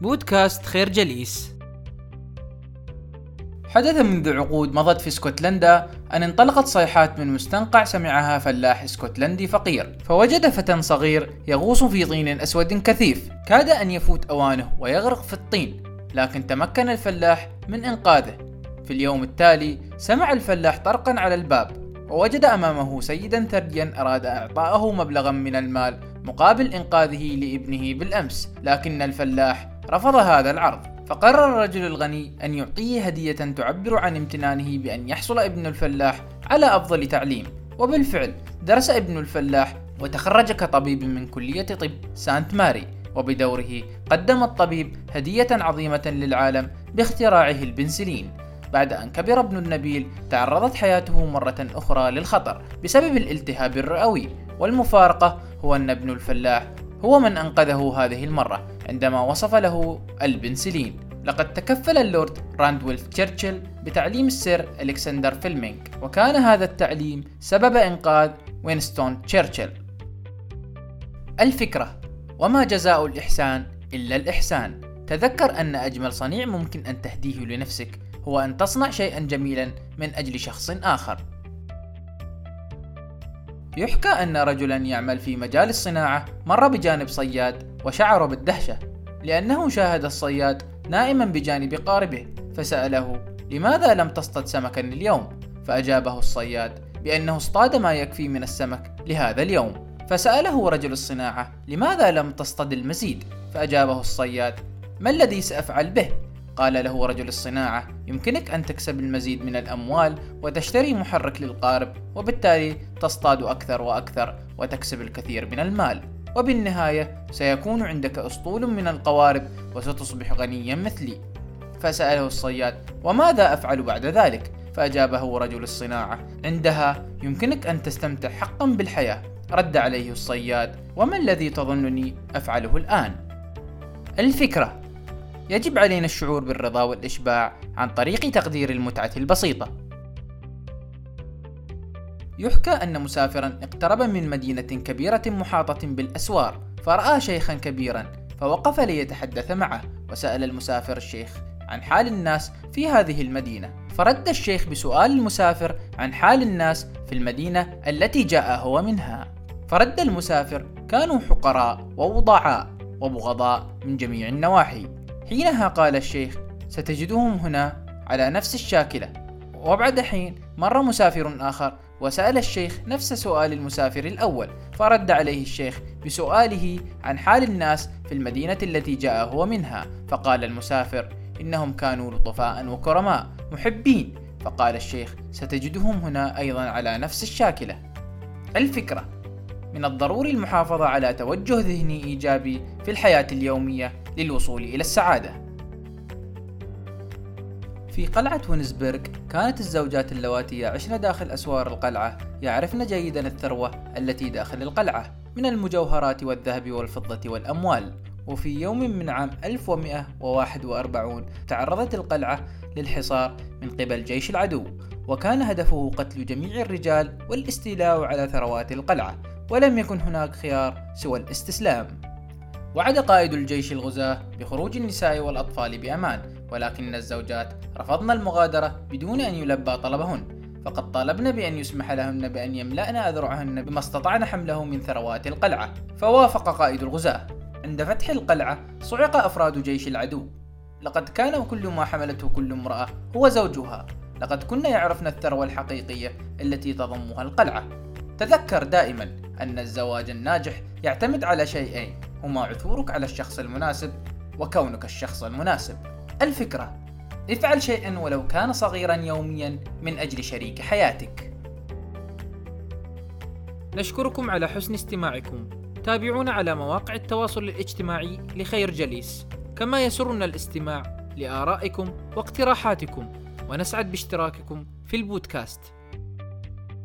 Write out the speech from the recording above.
بودكاست خير جليس. حدث منذ عقود مضت في اسكتلندا أن انطلقت صيحات من مستنقع سمعها فلاح اسكتلندي فقير فوجد فتى صغير يغوص في طين أسود كثيف. كاد أن يفوت أوانه ويغرق في الطين لكن تمكن الفلاح من إنقاذه. في اليوم التالي سمع الفلاح طرقا على الباب ووجد أمامه سيدا ثريا أراد إعطاءه مبلغا من المال مقابل إنقاذه لابنه بالأمس. لكن الفلاح رفض هذا العرض فقرر الرجل الغني أن يعطيه هدية تعبر عن امتنانه بأن يحصل ابن الفلاح على أفضل تعليم. وبالفعل درس ابن الفلاح وتخرج كطبيب من كلية طب سانت ماري. وبدوره قدم الطبيب هدية عظيمة للعالم باختراعه البنسلين. بعد أن كبر ابن النبيل تعرضت حياته مرة أخرى للخطر بسبب الالتهاب الرئوي. والمفارقة هو أن ابن الفلاح هو من أنقذه هذه المرة. عندما وصف له البنسلين. لقد تكفل اللورد راندولف تشرشل بتعليم السير ألكسندر فليمينغ وكان هذا التعليم سبب إنقاذ وينستون تشرشل. الفكرة وما جزاء الإحسان إلا الإحسان. تذكر أن أجمل صنيع ممكن أن تهديه لنفسك هو أن تصنع شيئا جميلا من أجل شخص آخر. يحكى أن رجلا يعمل في مجال الصناعة مر بجانب صياد وشعر بالدهشة لأنه شاهد الصياد نائما بجانب قاربه فسأله لماذا لم تصطد سمكا اليوم؟ فأجابه الصياد بأنه اصطاد ما يكفي من السمك لهذا اليوم فسأله رجل الصناعة لماذا لم تصطد المزيد؟ فأجابه الصياد ما الذي سأفعل به؟ قال له رجل الصناعة يمكنك أن تكسب المزيد من الأموال وتشتري محرك للقارب وبالتالي تصطاد أكثر وأكثر وتكسب الكثير من المال وبالنهاية سيكون عندك أسطول من القوارب وستصبح غنيا مثلي فسأله الصياد وماذا أفعل بعد ذلك؟ فأجابه رجل الصناعة عندها يمكنك أن تستمتع حقا بالحياة رد عليه الصياد وما الذي تظنني أفعله الآن؟ الفكرة يجب علينا الشعور بالرضا والإشباع عن طريق تقدير المتعة البسيطة. يحكى أن مسافرا اقترب من مدينة كبيرة محاطة بالأسوار، فرأى شيخا كبيرا، فوقف ليتحدث معه، وسأل المسافر الشيخ عن حال الناس في هذه المدينة، فرد الشيخ بسؤال المسافر عن حال الناس في المدينة التي جاء هو منها. فرد المسافر كانوا حقراء ووضعاء وبغضاء من جميع النواحي حينها قال الشيخ ستجدهم هنا على نفس الشاكلة. وبعد حين مر مسافر آخر وسأل الشيخ نفس سؤال المسافر الأول فرد عليه الشيخ بسؤاله عن حال الناس في المدينة التي جاء هو منها فقال المسافر إنهم كانوا لطفاء وكرماء محبين. فقال الشيخ ستجدهم هنا أيضا على نفس الشاكلة. الفكرة من الضروري المحافظة على توجه ذهني إيجابي في الحياة اليومية للوصول إلى السعادة. في قلعة وينسبرغ كانت الزوجات اللواتي يعشن داخل أسوار القلعة يعرفن جيدا الثروة التي داخل القلعة من المجوهرات والذهب والفضة والأموال وفي يوم من عام 1141 تعرضت القلعة للحصار من قبل جيش العدو وكان هدفه قتل جميع الرجال والاستيلاء على ثروات القلعة ولم يكن هناك خيار سوى الاستسلام. وعد قائد الجيش الغزاة بخروج النساء والأطفال بأمان ولكن الزوجات رفضن المغادرة بدون أن يلبى طلبهن. فقد طالبن بأن يسمح لهن بأن يملأن أذرعهن بما استطعن حمله من ثروات القلعة. فوافق قائد الغزاة. عند فتح القلعة صعق أفراد جيش العدو. لقد كان كل ما حملته كل امرأة هو زوجها. لقد كن يعرفن الثروة الحقيقية التي تضمها القلعة. تذكر دائما أن الزواج الناجح يعتمد على شيئين هما عثورك على الشخص المناسب وكونك الشخص المناسب. الفكرة افعل شيئا ولو كان صغيرا يوميا من أجل شريك حياتك. نشكركم على حسن استماعكم. تابعونا على مواقع التواصل الاجتماعي لخير جليس. كما يسرنا الاستماع لآرائكم واقتراحاتكم. ونسعد باشتراككم في البودكاست.